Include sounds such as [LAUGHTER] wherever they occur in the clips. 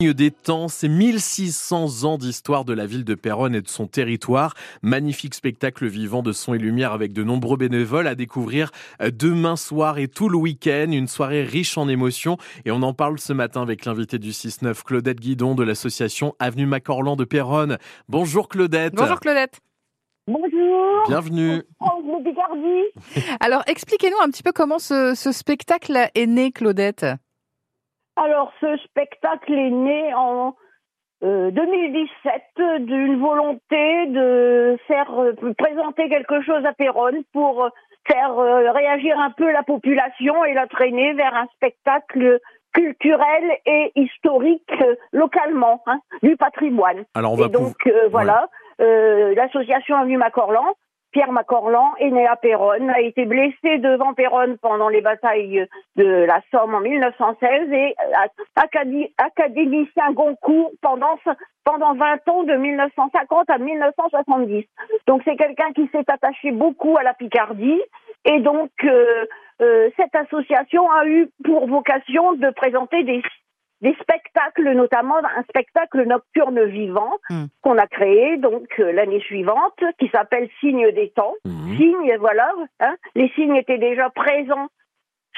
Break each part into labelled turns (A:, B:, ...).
A: des temps, c'est 1600 ans d'histoire de la ville de Péronne et de son territoire. Magnifique spectacle vivant de son et lumière avec de nombreux bénévoles à découvrir euh, demain soir et tout le week-end. Une soirée riche en émotions et on en parle ce matin avec l'invité du 6-9, Claudette Guidon de l'association Avenue Macorlan de Péronne. Bonjour Claudette.
B: Bonjour Claudette.
C: Bonjour.
A: Bienvenue.
B: Alors expliquez-nous un petit peu comment ce, ce spectacle est né Claudette.
C: Alors, ce spectacle est né en 2017 d'une volonté de faire euh, présenter quelque chose à Péronne pour faire euh, réagir un peu la population et la traîner vers un spectacle culturel et historique euh, localement, hein, du patrimoine.
A: Alors on va
C: et donc voilà, l'association Avenue Macorlan Pierre Macorlan est né à Péronne, a été blessé devant Péronne pendant les batailles de la Somme en 1916 et académicien Goncourt pendant, pendant 20 ans de 1950 à 1970. Donc c'est quelqu'un qui s'est attaché beaucoup à la Picardie et donc euh, euh, cette association a eu pour vocation de présenter des des spectacles, notamment un spectacle nocturne vivant hmm. qu'on a créé donc euh, l'année suivante, qui s'appelle Signes des temps. Hmm. Signes, voilà, hein, les signes étaient déjà présents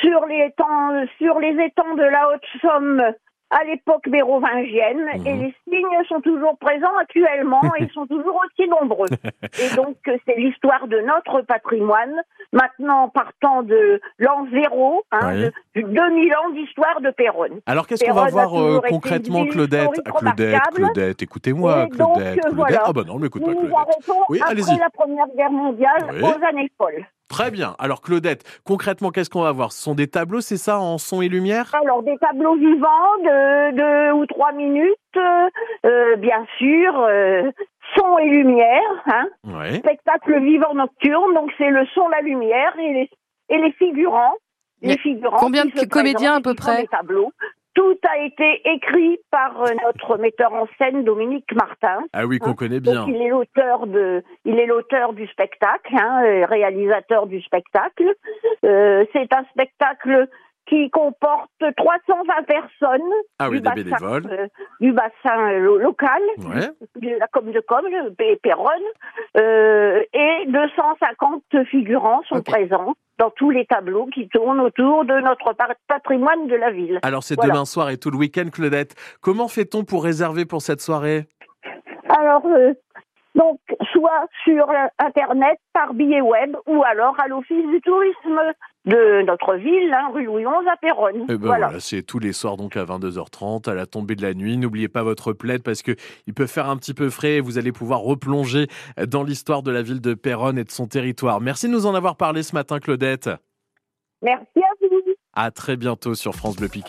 C: sur les étangs, sur les étangs de la Haute-Somme à l'époque mérovingienne et mhm. les signes sont toujours présents actuellement [LAUGHS] et sont toujours aussi nombreux. et donc c'est l'histoire de notre patrimoine, maintenant partant de l'an zéro, hein, de, 2000 ans d'histoire de Péronne.
A: Alors qu'est-ce qu'on va voir euh, concrètement Claudette? Claudette, Claudette, écoutez-moi Claudette, Claudette.
C: Voilà,
A: ah bah non, mais écoute pas Claudette.
C: Oui, après la Première Guerre mondiale aux années folles.
A: Très bien. Alors Claudette, concrètement, qu'est-ce qu'on va voir? Ce sont des tableaux, c'est ça, en son et lumière?
C: Alors des tableaux vivants de deux ou trois minutes, euh, bien sûr, euh, son et lumière, hein. Spectacle vivant nocturne, donc c'est le son, la lumière et les, et les figurants.
B: Les figurants. Combien de comédiens à peu près?
C: tableaux. Tout a été écrit par euh, notre metteur en scène Dominique Martin.
A: Ah oui, qu'on connaît bien.
C: il est l'auteur de, il est l'auteur du spectacle, hein, euh, réalisateur du spectacle. Euh, c'est un spectacle qui comporte 320 personnes
A: ah oui, du, des bassin,
C: euh, du bassin local, de la com de com, Péronne, euh, et 250 figurants sont présents dans tous les tableaux qui tournent autour de notre patrimoine de la ville.
A: Alors c'est demain soir et tout le week-end, Claudette. Comment fait-on pour réserver pour cette soirée?
C: Alors, euh, donc, soit sur Internet, par billet web, ou alors à l'Office du tourisme de notre ville, hein, rue Louis XI à Péronne.
A: Eh ben voilà, c'est tous les soirs donc à 22h30, à la tombée de la nuit. N'oubliez pas votre plaid parce que il peut faire un petit peu frais et vous allez pouvoir replonger dans l'histoire de la ville de Péronne et de son territoire. Merci de nous en avoir parlé ce matin, Claudette.
C: Merci à vous.
A: À très bientôt sur France Bleu Picard.